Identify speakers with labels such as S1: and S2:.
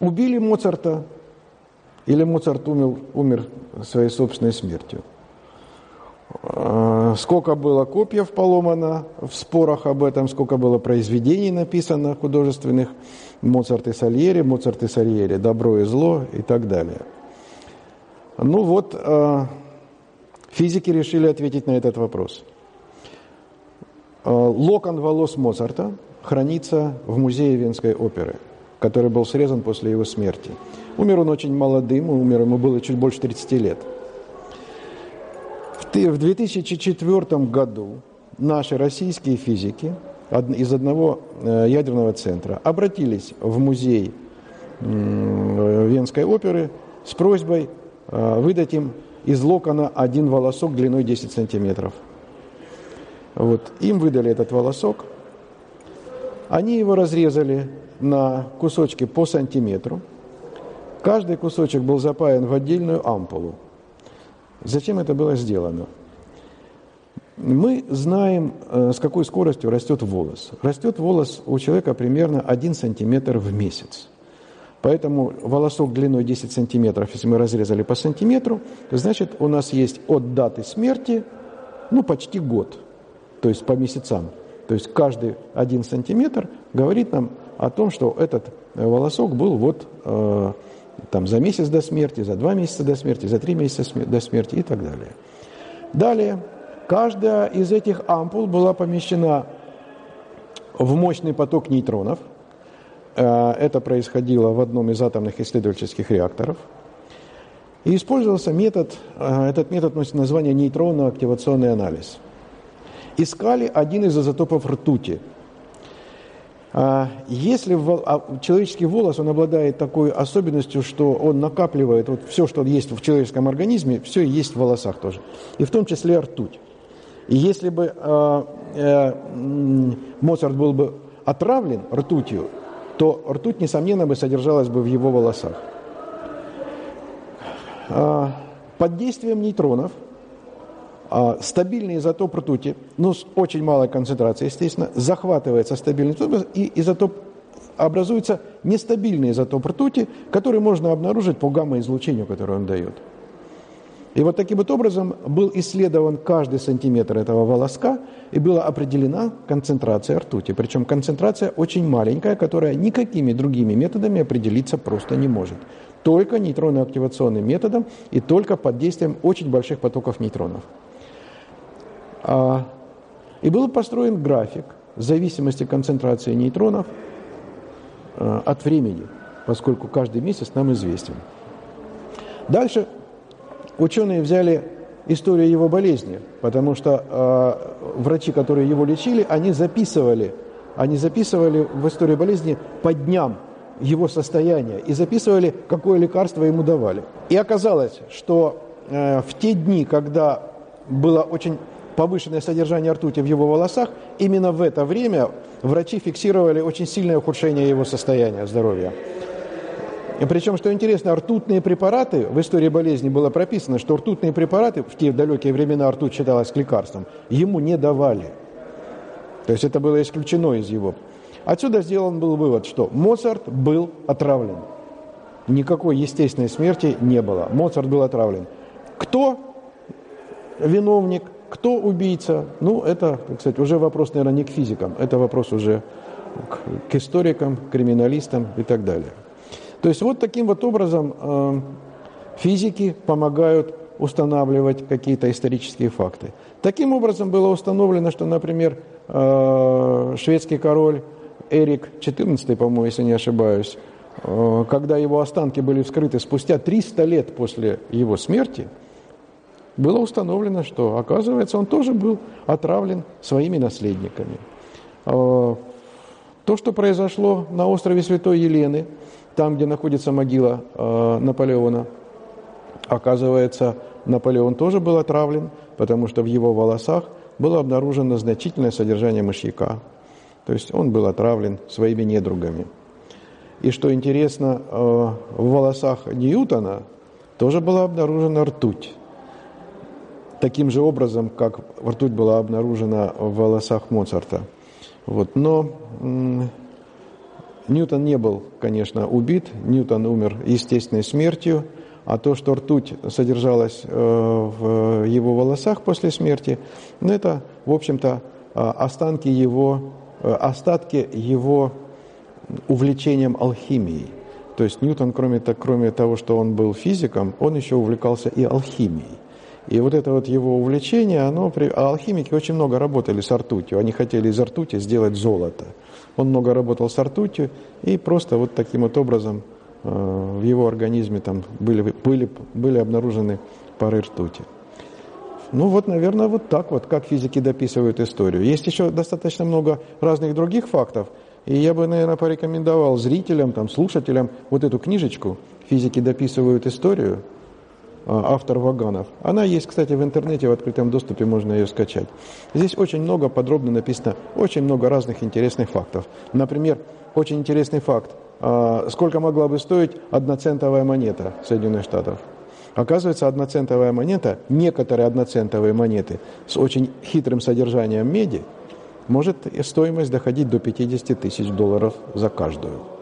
S1: Убили Моцарта или Моцарт умер, умер своей собственной смертью? А, сколько было копьев поломано в спорах об этом, сколько было произведений написано художественных, Моцарт и Сальери, Моцарт и Сальери, добро и зло и так далее. Ну вот, а, физики решили ответить на этот вопрос. А, локон волос Моцарта хранится в музее Венской оперы, который был срезан после его смерти. Умер он очень молодым, умер ему было чуть больше 30 лет – в 2004 году наши российские физики из одного э, ядерного центра обратились в музей Венской оперы с просьбой э, выдать им из локона один волосок длиной 10 сантиметров. Вот. Им выдали этот волосок. Они его разрезали на кусочки по сантиметру. Каждый кусочек был запаян в отдельную ампулу. Зачем это было сделано? Мы знаем, э, с какой скоростью растет волос. Растет волос у человека примерно 1 сантиметр в месяц. Поэтому волосок длиной 10 сантиметров, если мы разрезали по сантиметру, значит у нас есть от даты смерти, ну, почти год, то есть по месяцам. То есть каждый один сантиметр говорит нам о том, что этот волосок был вот э, там за месяц до смерти, за два месяца до смерти, за три месяца до смерти и так далее. Далее, каждая из этих ампул была помещена в мощный поток нейтронов. Э, это происходило в одном из атомных исследовательских реакторов. И использовался метод, э, этот метод носит название нейтронно-активационный анализ. Искали один из изотопов ртути – а, если а, человеческий волос, он обладает такой особенностью, что он накапливает вот все, что есть в человеческом организме, все есть в волосах тоже, и в том числе ртуть. И если бы э, э, Моцарт был бы отравлен ртутью, то ртуть, несомненно, бы содержалась бы в его волосах. Под действием нейтронов – а, стабильный изотоп ртути, ну, с очень малой концентрацией, естественно, захватывается стабильный изотоп, и изотоп образуется нестабильный изотоп ртути, который можно обнаружить по гамма-излучению, которое он дает. И вот таким вот образом был исследован каждый сантиметр этого волоска, и была определена концентрация ртути. Причем концентрация очень маленькая, которая никакими другими методами определиться просто не может. Только нейтронно-активационным методом и только под действием очень больших потоков нейтронов. А, и был построен график зависимости концентрации нейтронов а, от времени, поскольку каждый месяц нам известен. Дальше ученые взяли историю его болезни, потому что э, врачи, которые его лечили, они записывали, они записывали в истории болезни по дням его состояние и записывали, какое лекарство ему давали. И оказалось, что э, в те дни, когда было очень повышенное содержание ртути в его волосах, именно в это время врачи фиксировали очень сильное ухудшение его состояния здоровья. И причем, что интересно, ртутные препараты, в истории болезни было прописано, что ртутные препараты, в те далекие времена ртуть считалась лекарством, ему не давали. То есть это было исключено из его. Отсюда сделан был вывод, что Моцарт был отравлен. Никакой естественной смерти не было. Моцарт был отравлен. Кто виновник? Кто убийца? Ну, это, сказать, уже вопрос, наверное, не к физикам, это вопрос уже к, к историкам, криминалистам и так далее. То есть вот таким вот образом э, физики помогают устанавливать какие-то исторические факты. Таким образом было установлено, что, например, э, шведский король Эрик XIV, по-моему, если не ошибаюсь, э, когда его останки были вскрыты спустя 300 лет после его смерти – было установлено, что, оказывается, он тоже был отравлен своими наследниками. А, то, что произошло на острове Святой Елены, там, где находится могила а, Наполеона, оказывается, Наполеон тоже был отравлен, потому что в его волосах было обнаружено значительное содержание мышьяка. То есть он был отравлен своими недругами. И что интересно, а, в волосах Ньютона тоже была обнаружена ртуть таким же образом, как ртуть была обнаружена в волосах Моцарта. Вот. Но Ньютон не был, конечно, убит, Ньютон умер естественной смертью, а то, что ртуть содержалась э, в его волосах после смерти, ну, это, в общем-то, э, останки его, э, остатки его увлечением алхимией. То есть Ньютон, кроме, кроме того, что он был физиком, он еще увлекался и алхимией. И вот это вот его увлечение, оно, а алхимики очень много работали с ртутью, они хотели из ртути сделать золото. Он много работал с ртутью, и просто вот таким вот образом э, в его организме там были, были, были обнаружены пары ртути. Ну вот, наверное, вот так вот, как физики дописывают историю. Есть еще достаточно много разных других фактов, и я бы, наверное, порекомендовал зрителям, там, слушателям вот эту книжечку «Физики дописывают историю», автор Ваганов. Она есть, кстати, в интернете, в открытом доступе можно ее скачать. Здесь очень много подробно написано, очень много разных интересных фактов. Например, очень интересный факт. А, сколько могла бы стоить одноцентовая монета Соединенных Штатов? Оказывается, одноцентовая монета, некоторые одноцентовые монеты с очень хитрым содержанием меди, может стоимость доходить до 50 тысяч долларов за каждую.